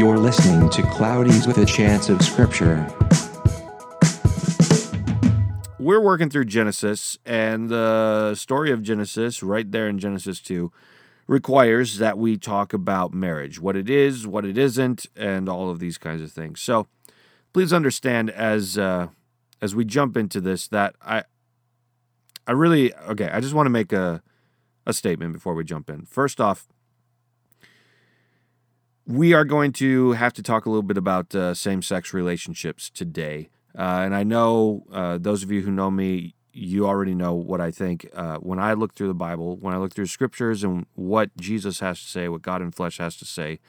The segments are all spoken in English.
You're listening to Cloudies with a Chance of Scripture. We're working through Genesis, and the story of Genesis, right there in Genesis 2, requires that we talk about marriage what it is, what it isn't, and all of these kinds of things. So please understand as uh, as we jump into this that I I really okay, I just want to make a a statement before we jump in. First off, we are going to have to talk a little bit about uh, same sex relationships today. Uh, and I know uh, those of you who know me, you already know what I think. Uh, when I look through the Bible, when I look through scriptures and what Jesus has to say, what God in flesh has to say,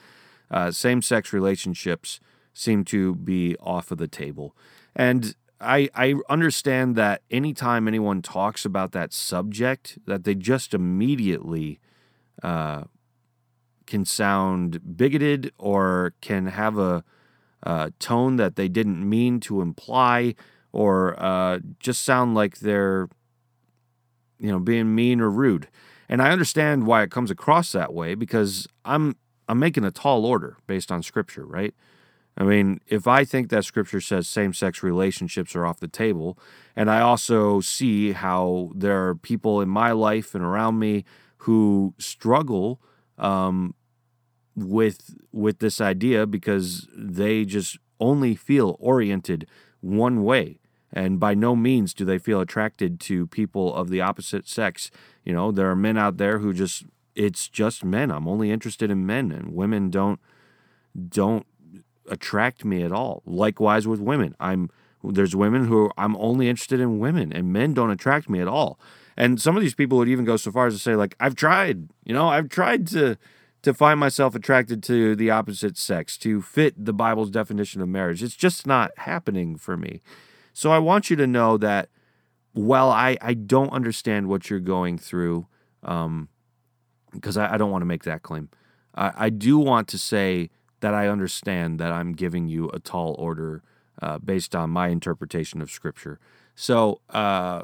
uh, same sex relationships seem to be off of the table. And I, I understand that anytime anyone talks about that subject, that they just immediately uh, can sound bigoted or can have a, a, tone that they didn't mean to imply or uh, just sound like they're you know being mean or rude. And I understand why it comes across that way because I'm I'm making a tall order based on scripture, right? I mean, if I think that scripture says same sex relationships are off the table, and I also see how there are people in my life and around me who struggle um, with with this idea because they just only feel oriented one way and by no means do they feel attracted to people of the opposite sex you know there are men out there who just it's just men i'm only interested in men and women don't don't attract me at all. Likewise with women. I'm there's women who I'm only interested in women and men don't attract me at all. And some of these people would even go so far as to say like I've tried, you know, I've tried to to find myself attracted to the opposite sex, to fit the Bible's definition of marriage. It's just not happening for me. So I want you to know that while I, I don't understand what you're going through, um, because I, I don't want to make that claim, I, I do want to say that I understand that I'm giving you a tall order uh, based on my interpretation of Scripture. So uh,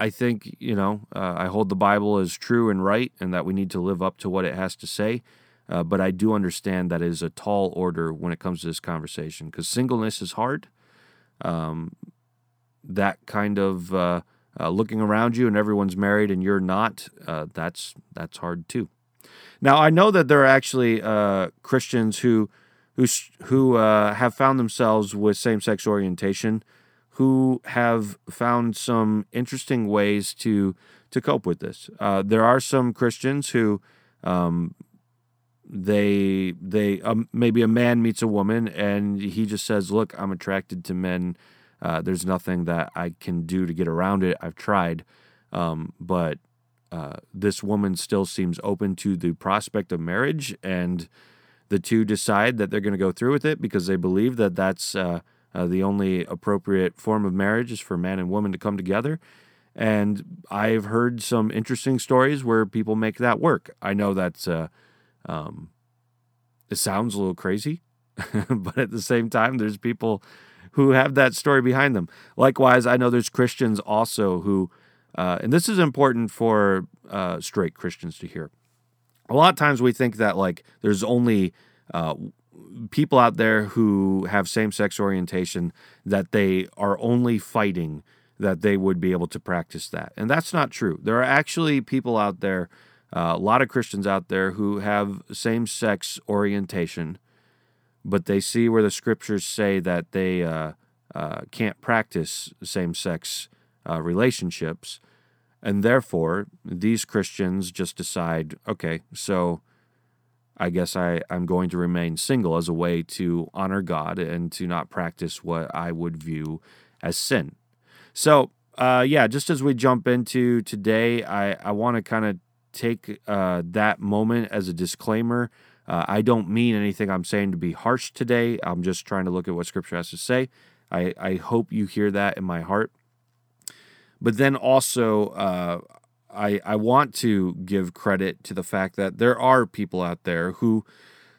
I think, you know, uh, I hold the Bible as true and right and that we need to live up to what it has to say. Uh, but I do understand that it is a tall order when it comes to this conversation because singleness is hard. Um, that kind of uh, uh, looking around you and everyone's married and you're not, that's that's hard too. Now I know that there are actually uh, Christians who who who uh, have found themselves with same sex orientation, who have found some interesting ways to to cope with this. Uh, there are some Christians who um, they they um, maybe a man meets a woman and he just says, "Look, I'm attracted to men. Uh, there's nothing that I can do to get around it. I've tried." Um, but uh, this woman still seems open to the prospect of marriage, and the two decide that they're going to go through with it because they believe that that's uh, the only appropriate form of marriage is for man and woman to come together. And I've heard some interesting stories where people make that work. I know that's uh, um, it sounds a little crazy, but at the same time, there's people who have that story behind them. Likewise, I know there's Christians also who uh, and this is important for uh, straight Christians to hear. A lot of times we think that like there's only uh, people out there who have same-sex orientation that they are only fighting that they would be able to practice that, and that's not true. There are actually people out there, uh, a lot of Christians out there who have same-sex orientation, but they see where the scriptures say that they uh, uh, can't practice same-sex uh, relationships. And therefore, these Christians just decide okay, so I guess I, I'm going to remain single as a way to honor God and to not practice what I would view as sin. So, uh, yeah, just as we jump into today, I, I want to kind of take uh, that moment as a disclaimer. Uh, I don't mean anything I'm saying to be harsh today. I'm just trying to look at what Scripture has to say. I, I hope you hear that in my heart. But then also, uh, I, I want to give credit to the fact that there are people out there who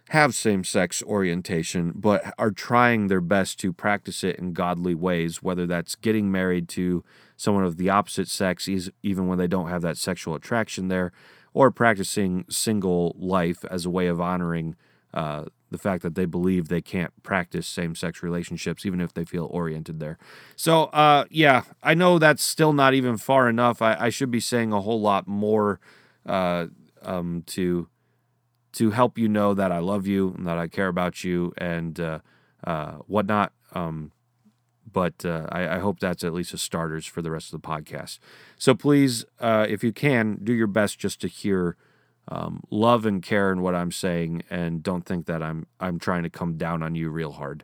have same sex orientation, but are trying their best to practice it in godly ways, whether that's getting married to someone of the opposite sex, even when they don't have that sexual attraction there, or practicing single life as a way of honoring uh, the fact that they believe they can't practice same sex relationships, even if they feel oriented there. So, uh, yeah, I know that's still not even far enough. I, I should be saying a whole lot more uh, um, to to help you know that I love you and that I care about you and uh, uh, whatnot. Um, but uh, I, I, hope that's at least a starters for the rest of the podcast. So please, uh, if you can, do your best just to hear um, love and care in what I'm saying, and don't think that I'm I'm trying to come down on you real hard,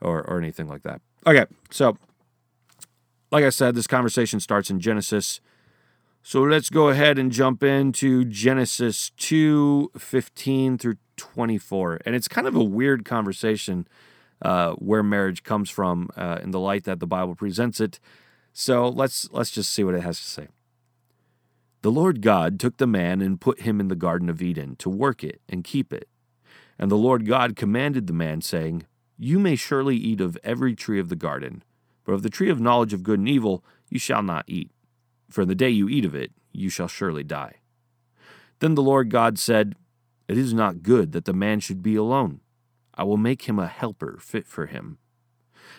or or anything like that. Okay, so like I said, this conversation starts in Genesis. So let's go ahead and jump into Genesis 2 15 through 24. And it's kind of a weird conversation uh, where marriage comes from uh, in the light that the Bible presents it. So let's, let's just see what it has to say. The Lord God took the man and put him in the Garden of Eden to work it and keep it. And the Lord God commanded the man, saying, You may surely eat of every tree of the garden, but of the tree of knowledge of good and evil you shall not eat for in the day you eat of it, you shall surely die. Then the Lord God said, It is not good that the man should be alone. I will make him a helper fit for him.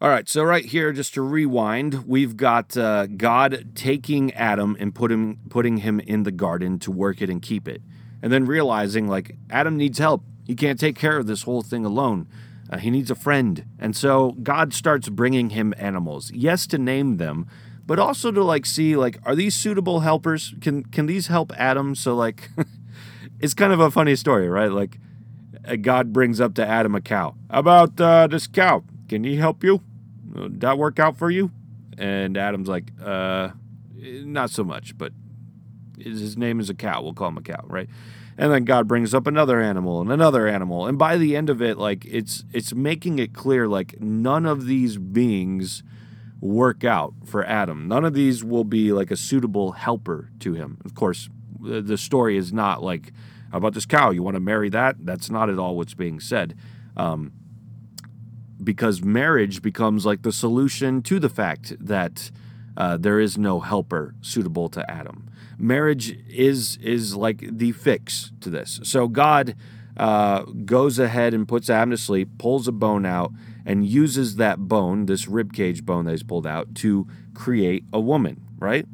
All right, so right here, just to rewind, we've got uh, God taking Adam and put him, putting him in the garden to work it and keep it. And then realizing, like, Adam needs help. He can't take care of this whole thing alone. Uh, he needs a friend. And so God starts bringing him animals. Yes, to name them, but also to like see like are these suitable helpers? Can can these help Adam? So like it's kind of a funny story, right? Like uh, God brings up to Adam a cow. How about uh, this cow? Can he help you? That work out for you? And Adam's like, uh, not so much, but his name is a cow. We'll call him a cow, right? and then God brings up another animal and another animal and by the end of it like it's it's making it clear like none of these beings work out for Adam none of these will be like a suitable helper to him of course the story is not like about this cow you want to marry that that's not at all what's being said um, because marriage becomes like the solution to the fact that uh, there is no helper suitable to Adam marriage is is like the fix to this. So God uh, goes ahead and puts Adam to sleep, pulls a bone out, and uses that bone, this rib cage bone that he's pulled out, to create a woman, right?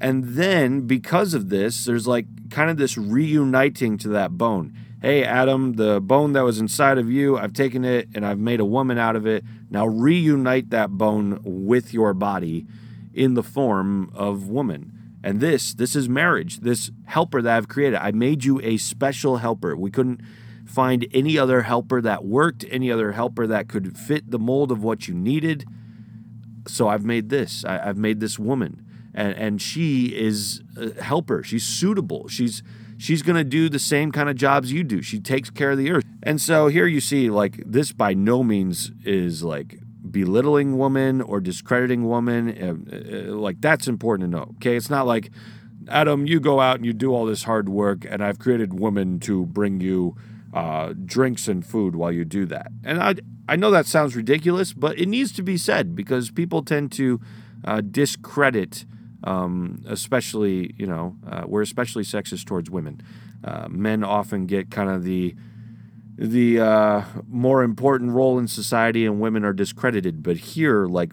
And then because of this, there's like kind of this reuniting to that bone. Hey, Adam, the bone that was inside of you, I've taken it and I've made a woman out of it. Now reunite that bone with your body in the form of woman. And this, this is marriage. This helper that I've created. I made you a special helper. We couldn't find any other helper that worked, any other helper that could fit the mold of what you needed. So I've made this. I, have made this woman, and and she is a helper. She's suitable. She's she's going to do the same kind of jobs you do. She takes care of the earth. And so here you see like this by no means is like belittling woman or discrediting woman. Uh, uh, like that's important to know. Okay, it's not like Adam, you go out and you do all this hard work, and I've created women to bring you uh, drinks and food while you do that. And I I know that sounds ridiculous, but it needs to be said because people tend to uh, discredit. Um, especially, you know, uh, we're especially sexist towards women. Uh, men often get kind of the the uh, more important role in society and women are discredited. But here, like,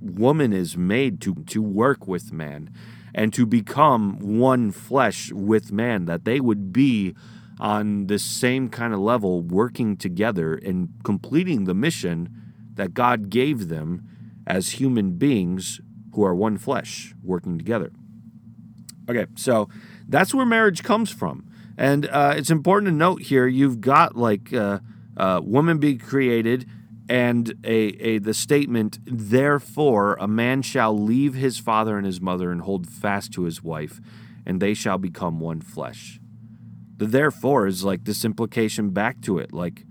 woman is made to, to work with man and to become one flesh with man, that they would be on the same kind of level, working together and completing the mission that God gave them as human beings who are one flesh working together. Okay, so that's where marriage comes from. And uh, it's important to note here you've got like uh, uh, woman be created and a, a the statement therefore a man shall leave his father and his mother and hold fast to his wife and they shall become one flesh the therefore is like this implication back to it like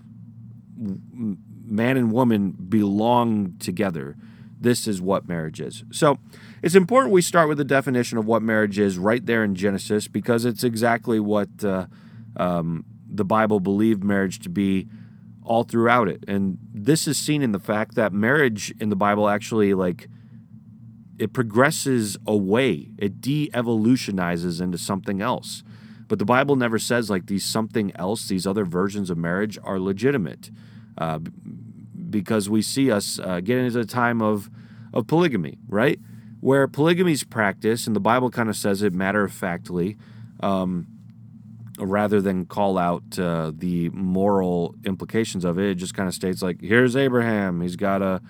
man and woman belong together this is what marriage is so it's important we start with the definition of what marriage is right there in genesis because it's exactly what uh, um, the bible believed marriage to be all throughout it. And this is seen in the fact that marriage in the Bible actually like it progresses away. It de-evolutionizes into something else. But the Bible never says like these something else, these other versions of marriage are legitimate, uh, because we see us uh, getting into a time of of polygamy, right? Where polygamy's practice, and the Bible kind of says it matter of factly. Um, rather than call out uh, the moral implications of it, it just kind of states like, here's Abraham. He's got a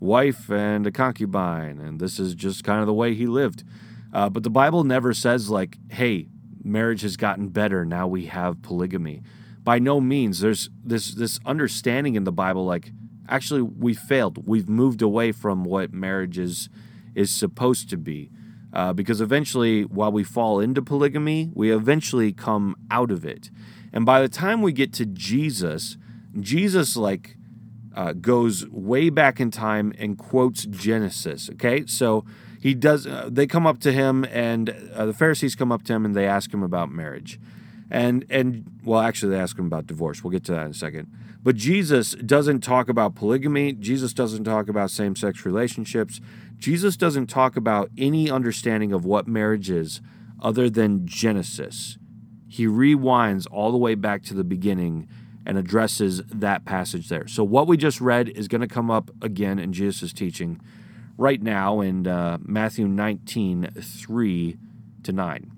wife and a concubine, and this is just kind of the way he lived. Uh, but the Bible never says like, hey, marriage has gotten better. Now we have polygamy. By no means. There's this this understanding in the Bible like, actually, we failed. We've moved away from what marriage is is supposed to be. Uh, because eventually, while we fall into polygamy, we eventually come out of it. And by the time we get to Jesus, Jesus like uh, goes way back in time and quotes Genesis. Okay, so he does. Uh, they come up to him, and uh, the Pharisees come up to him, and they ask him about marriage, and and well, actually, they ask him about divorce. We'll get to that in a second. But Jesus doesn't talk about polygamy. Jesus doesn't talk about same-sex relationships. Jesus doesn't talk about any understanding of what marriage is other than Genesis. He rewinds all the way back to the beginning and addresses that passage there. So, what we just read is going to come up again in Jesus' teaching right now in uh, Matthew 19 3 to 9.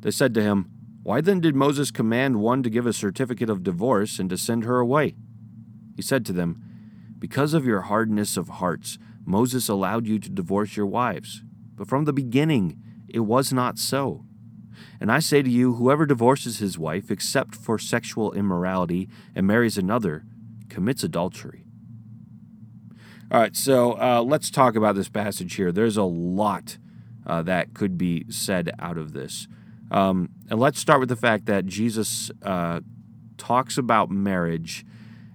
They said to him, Why then did Moses command one to give a certificate of divorce and to send her away? He said to them, because of your hardness of hearts, Moses allowed you to divorce your wives. But from the beginning, it was not so. And I say to you, whoever divorces his wife, except for sexual immorality, and marries another, commits adultery. All right, so uh, let's talk about this passage here. There's a lot uh, that could be said out of this. Um, and let's start with the fact that Jesus uh, talks about marriage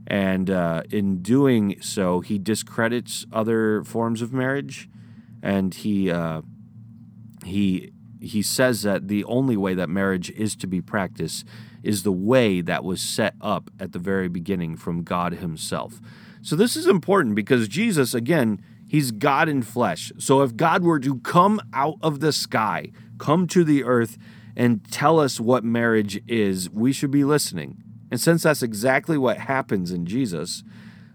and uh, in doing so, he discredits other forms of marriage, and he uh, he he says that the only way that marriage is to be practiced is the way that was set up at the very beginning from God Himself. So this is important because Jesus, again, He's God in flesh. So if God were to come out of the sky, come to the earth, and tell us what marriage is, we should be listening. And since that's exactly what happens in Jesus,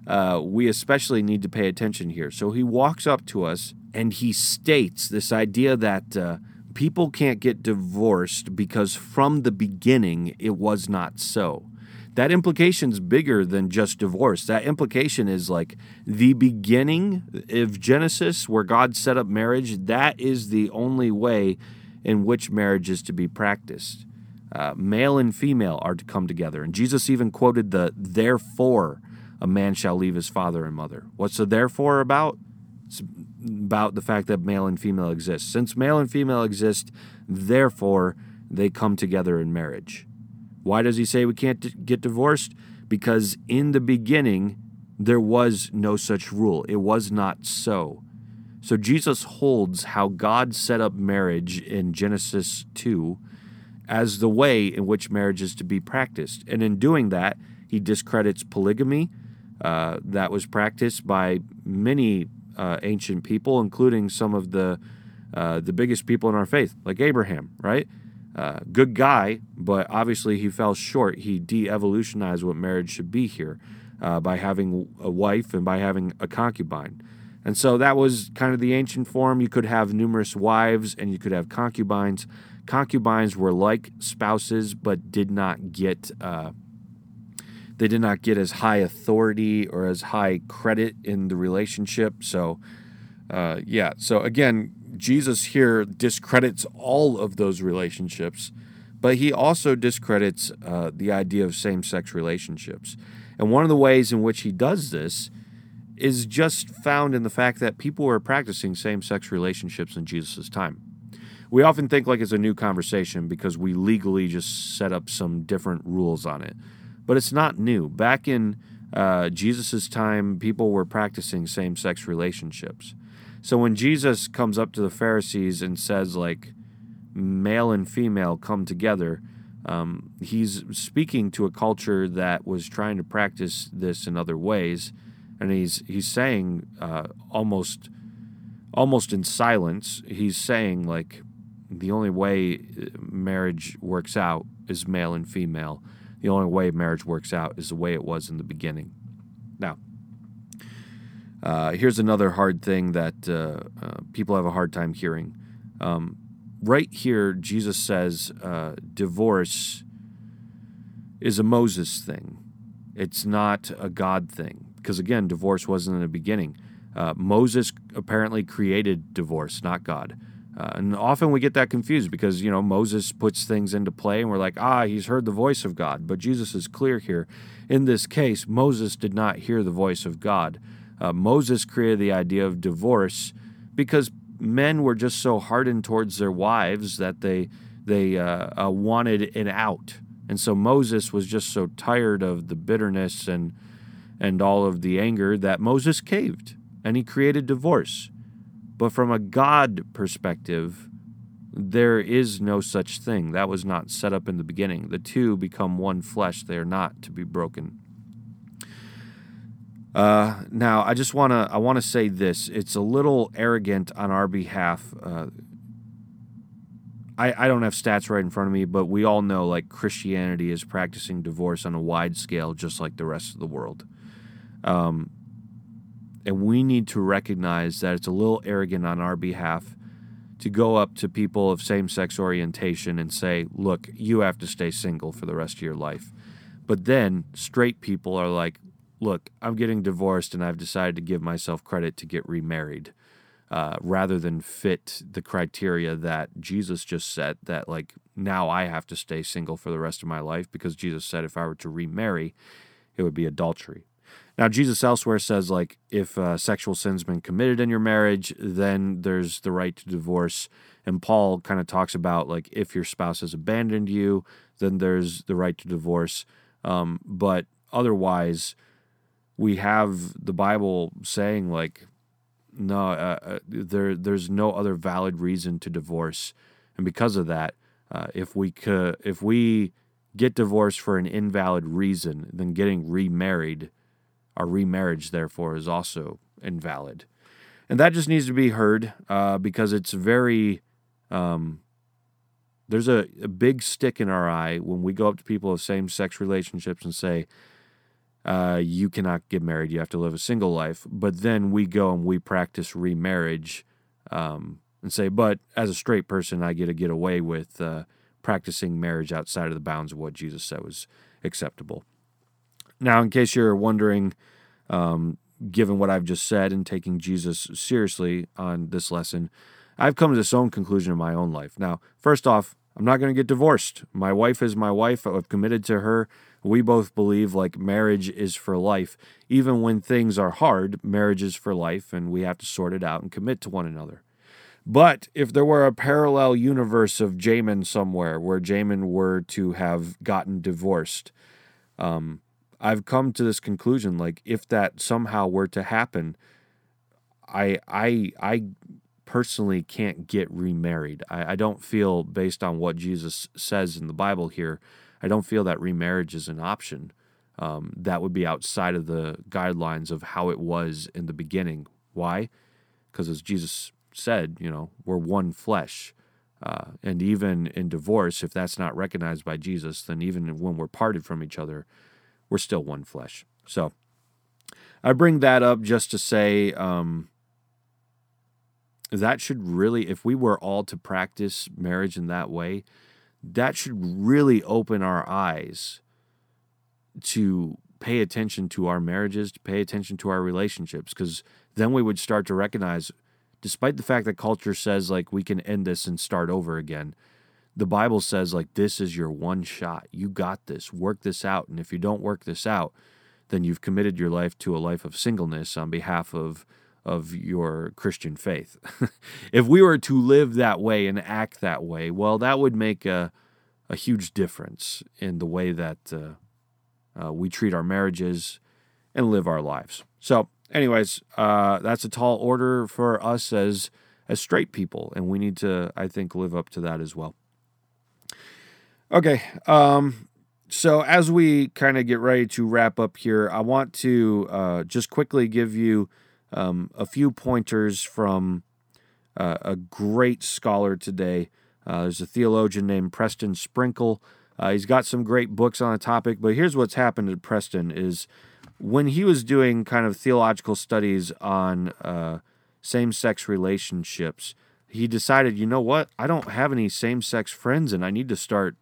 uh, we especially need to pay attention here. So he walks up to us and he states this idea that uh, people can't get divorced because from the beginning it was not so. That implication is bigger than just divorce. That implication is like the beginning of Genesis, where God set up marriage, that is the only way in which marriage is to be practiced. Uh, male and female are to come together. And Jesus even quoted the therefore a man shall leave his father and mother. What's the therefore about? It's about the fact that male and female exist. Since male and female exist, therefore they come together in marriage. Why does he say we can't get divorced? Because in the beginning, there was no such rule. It was not so. So Jesus holds how God set up marriage in Genesis 2 as the way in which marriage is to be practiced. And in doing that, he discredits polygamy uh, that was practiced by many uh, ancient people, including some of the uh, the biggest people in our faith, like Abraham, right? Uh, good guy, but obviously he fell short. He de-evolutionized what marriage should be here uh, by having a wife and by having a concubine. And so that was kind of the ancient form. You could have numerous wives and you could have concubines. Concubines were like spouses, but did not get uh, they did not get as high authority or as high credit in the relationship. So, uh, yeah. So again, Jesus here discredits all of those relationships, but he also discredits uh, the idea of same-sex relationships. And one of the ways in which he does this is just found in the fact that people were practicing same-sex relationships in Jesus' time. We often think like it's a new conversation because we legally just set up some different rules on it but it's not new. Back in uh, Jesus' time, people were practicing same sex relationships. So when Jesus comes up to the Pharisees and says, like, male and female come together, um, he's speaking to a culture that was trying to practice this in other ways. And he's, he's saying uh, almost, almost in silence, he's saying, like, the only way uh, marriage works out is male and female the only way marriage works out is the way it was in the beginning. Now, uh, here's another hard thing that uh, uh, people have a hard time hearing. Um, right here, Jesus says uh, divorce is a Moses thing, it's not a God thing. Because again, divorce wasn't in the beginning. Uh, Moses apparently created divorce, not God. Uh, and often we get that confused because, you know, Moses puts things into play and we're like, ah, he's heard the voice of God. But Jesus is clear here. In this case, Moses did not hear the voice of God. Uh, Moses created the idea of divorce because men were just so hardened towards their wives that they, they uh, uh wanted an out. And so Moses was just so tired of the bitterness and, and all of the anger that Moses caved and he created divorce. But from a God perspective, there is no such thing. That was not set up in the beginning. The two become one flesh, they are not to be broken. Uh, now, I just want to I want to say this. It's a little arrogant on our behalf. Uh, I, I don't have stats right in front of me, but we all know like Christianity is practicing divorce on a wide scale, just like the rest of the world. Um, and we need to recognize that it's a little arrogant on our behalf to go up to people of same sex orientation and say, look, you have to stay single for the rest of your life. But then straight people are like, look, I'm getting divorced and I've decided to give myself credit to get remarried. Uh, rather than fit the criteria that Jesus just set, that like now I have to stay single for the rest of my life because Jesus said if I were to remarry, it would be adultery. Now, Jesus elsewhere says, like, if uh, sexual sin's been committed in your marriage, then there's the right to divorce. And Paul kind of talks about, like, if your spouse has abandoned you, then there's the right to divorce. Um, but otherwise, we have the Bible saying, like, no, uh, uh, there, there's no other valid reason to divorce. And because of that, uh, if we could, if we get divorced for an invalid reason, then getting remarried our remarriage, therefore, is also invalid. And that just needs to be heard uh, because it's very, um, there's a, a, big stick in our eye when we go up to people of same sex relationships and say, uh, you cannot get married, you have to live a single life. But then we go and we practice remarriage um, and say, but as a straight person, I get to get away with uh, practicing marriage outside of the bounds of what Jesus said was acceptable. Now, in case you're wondering, um, given what I've just said and taking Jesus seriously on this lesson, I've come to this own conclusion in my own life. Now, first off, I'm not going to get divorced. My wife is my wife. I've committed to her. We both believe like marriage is for life. Even when things are hard, marriage is for life and we have to sort it out and commit to one another. But if there were a parallel universe of Jamin somewhere where Jamin were to have gotten divorced, um, I've come to this conclusion like if that somehow were to happen, I I I personally can't get remarried. I, I don't feel based on what Jesus says in the Bible here, I don't feel that remarriage is an option. um, that would be outside of the guidelines of how it was in the beginning. Why? Because as Jesus said, you know, we're one flesh. Uh, and even in divorce, if that's not recognized by Jesus, then even when we're parted from each other, we're still one flesh. So I bring that up just to say um, that should really, if we were all to practice marriage in that way, that should really open our eyes to pay attention to our marriages, to pay attention to our relationships, because then we would start to recognize despite the fact that culture says like we can end this and start over again, the Bible says like this is your one shot. You got this. Work this out. And if you don't work this out, then you've committed your life to a life of singleness on behalf of of your Christian faith. if we were to live that way and act that way, well, that would make a, a huge difference in the way that uh, uh, we treat our marriages and live our lives. So, anyways, uh, that's a tall order for us as as straight people, and we need to, I think, live up to that as well. Okay, um, so as we kind of get ready to wrap up here, I want to uh, just quickly give you um, a few pointers from uh, a great scholar today. Uh, there's a theologian named Preston Sprinkle. Uh, he's got some great books on the topic, but here's what's happened to Preston is when he was doing kind of theological studies on uh, same sex relationships, he decided, you know what, I don't have any same sex friends, and I need to start,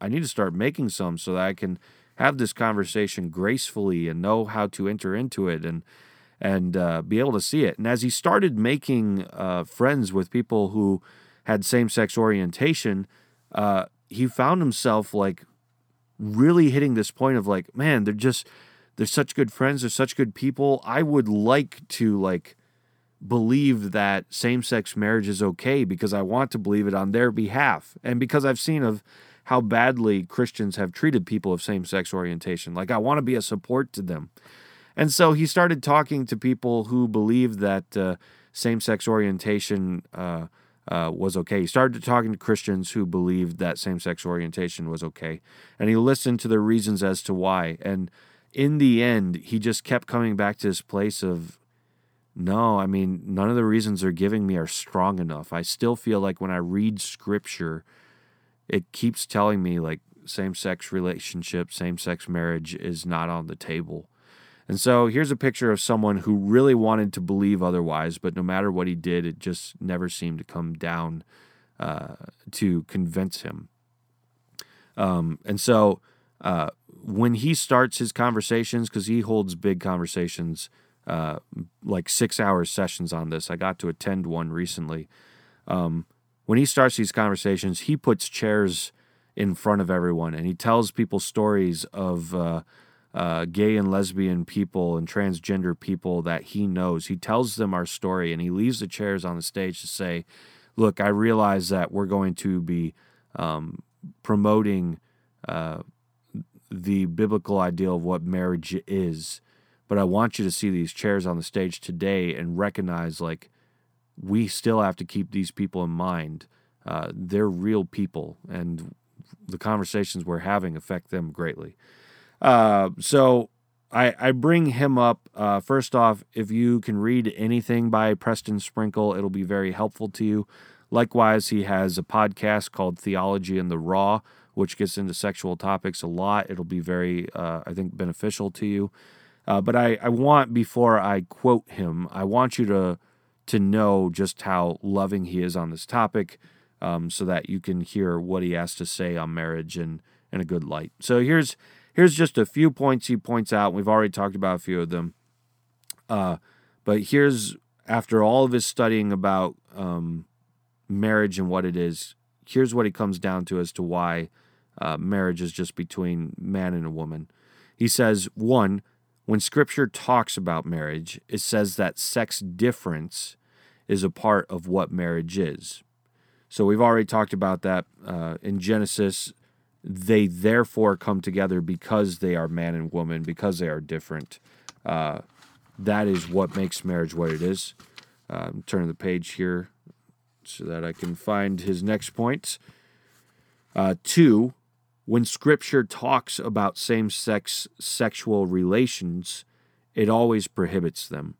I need to start making some so that I can have this conversation gracefully and know how to enter into it and and uh, be able to see it. And as he started making uh, friends with people who had same sex orientation, uh, he found himself like really hitting this point of like, man, they're just they're such good friends, they're such good people. I would like to like believe that same-sex marriage is okay because I want to believe it on their behalf. And because I've seen of how badly Christians have treated people of same-sex orientation. Like I want to be a support to them. And so he started talking to people who believed that uh, same-sex orientation uh, uh, was okay. He started talking to Christians who believed that same-sex orientation was okay, and he listened to their reasons as to why. And in the end, he just kept coming back to this place of, no, I mean, none of the reasons they're giving me are strong enough. I still feel like when I read scripture, it keeps telling me like same sex relationship, same sex marriage is not on the table. And so here's a picture of someone who really wanted to believe otherwise, but no matter what he did, it just never seemed to come down uh, to convince him. Um, and so uh, when he starts his conversations, because he holds big conversations, uh, like six hour sessions on this, I got to attend one recently. Um, when he starts these conversations, he puts chairs in front of everyone and he tells people stories of uh, uh, gay and lesbian people and transgender people that he knows. He tells them our story and he leaves the chairs on the stage to say, Look, I realize that we're going to be um, promoting uh, the biblical ideal of what marriage is, but I want you to see these chairs on the stage today and recognize like we still have to keep these people in mind. Uh, they're real people, and the conversations we're having affect them greatly. Uh, so I, I bring him up. Uh, first off, if you can read anything by Preston Sprinkle, it'll be very helpful to you. Likewise, he has a podcast called Theology in the Raw, which gets into sexual topics a lot. It'll be very, uh, I think, beneficial to you. Uh, but I, I want, before I quote him, I want you to to know just how loving he is on this topic, um, so that you can hear what he has to say on marriage in in a good light. So here's here's just a few points he points out. We've already talked about a few of them. Uh, but here's after all of his studying about um, marriage and what it is, here's what he comes down to as to why uh, marriage is just between man and a woman. He says, one, when scripture talks about marriage, it says that sex difference is a part of what marriage is. So we've already talked about that uh, in Genesis they therefore come together because they are man and woman, because they are different. Uh, that is what makes marriage what it is. I'm turning the page here so that I can find his next point. Uh, two, when scripture talks about same sex sexual relations, it always prohibits them.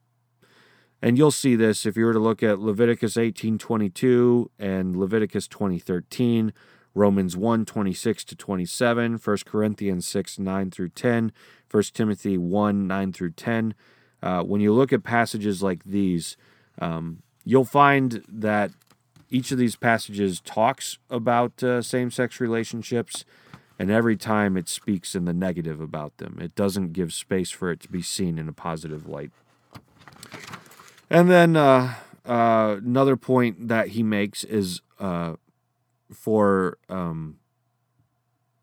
And you'll see this if you were to look at Leviticus 18:22 and Leviticus 20:13, Romans 1:26 to 27, 1 Corinthians 6 9 through 10, 1 Timothy 1 9 through 10. Uh, when you look at passages like these, um, you'll find that each of these passages talks about uh, same sex relationships, and every time it speaks in the negative about them. It doesn't give space for it to be seen in a positive light. And then uh, uh, another point that he makes is uh, for um,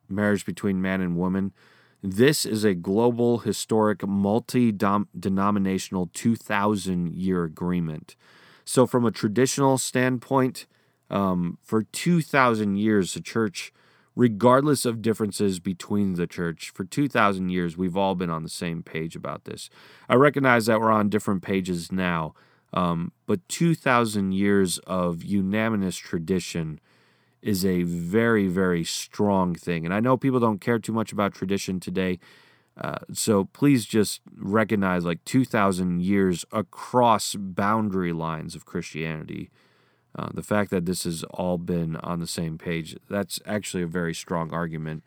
marriage between man and woman. This is a global, historic, multi denominational 2,000 year agreement. So, from a traditional standpoint, um, for 2,000 years, the church, regardless of differences between the church, for 2,000 years, we've all been on the same page about this. I recognize that we're on different pages now, um, but 2,000 years of unanimous tradition is a very, very strong thing. And I know people don't care too much about tradition today. Uh, so please just recognize like 2,000 years across boundary lines of Christianity. Uh, the fact that this has all been on the same page, that's actually a very strong argument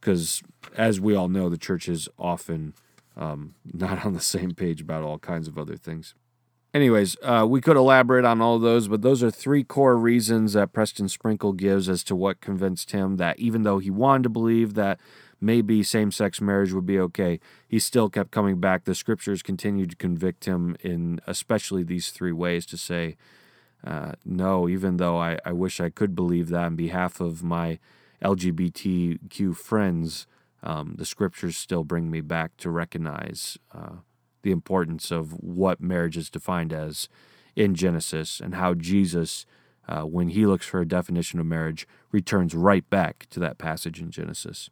because, as we all know, the church is often um, not on the same page about all kinds of other things. Anyways, uh, we could elaborate on all those, but those are three core reasons that Preston Sprinkle gives as to what convinced him that even though he wanted to believe that maybe same sex marriage would be okay, he still kept coming back. The scriptures continued to convict him in especially these three ways to say, uh, no, even though I, I wish I could believe that on behalf of my LGBTQ friends, um, the scriptures still bring me back to recognize. Uh, the importance of what marriage is defined as in Genesis and how Jesus, uh, when he looks for a definition of marriage, returns right back to that passage in Genesis.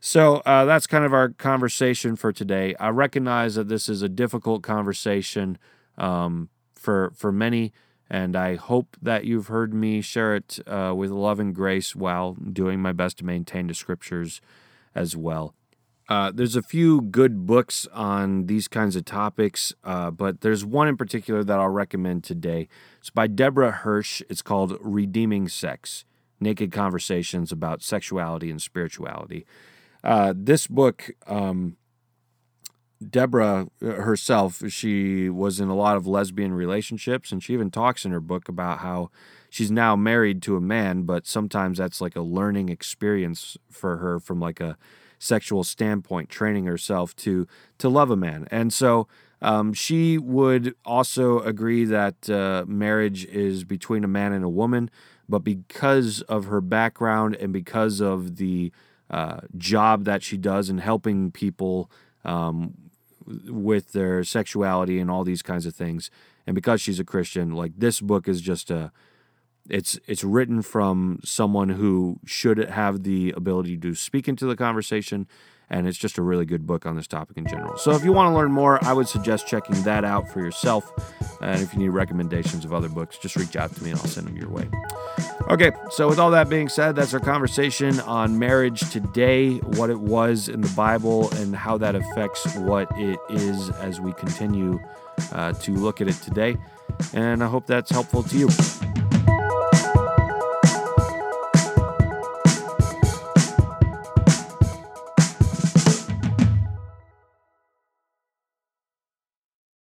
So uh, that's kind of our conversation for today. I recognize that this is a difficult conversation um, for for many, and I hope that you've heard me share it uh, with love and grace while doing my best to maintain the scriptures as well. Uh, there's a few good books on these kinds of topics, uh, but there's one in particular that I'll recommend today. It's by Deborah Hirsch. It's called Redeeming Sex Naked Conversations About Sexuality and Spirituality. Uh, this book, um, Deborah uh, herself, she was in a lot of lesbian relationships, and she even talks in her book about how she's now married to a man, but sometimes that's like a learning experience for her from like a sexual standpoint, training herself to to love a man. And so um, she would also agree that uh, marriage is between a man and a woman, but because of her background and because of the uh, job that she does in helping people um, with their sexuality and all these kinds of things, and because she's a Christian, like this book is just a it's it's written from someone who should have the ability to speak into the conversation, and it's just a really good book on this topic in general. So if you want to learn more, I would suggest checking that out for yourself. And if you need recommendations of other books, just reach out to me and I'll send them your way. Okay, so with all that being said, that's our conversation on marriage today, what it was in the Bible, and how that affects what it is as we continue uh, to look at it today. And I hope that's helpful to you.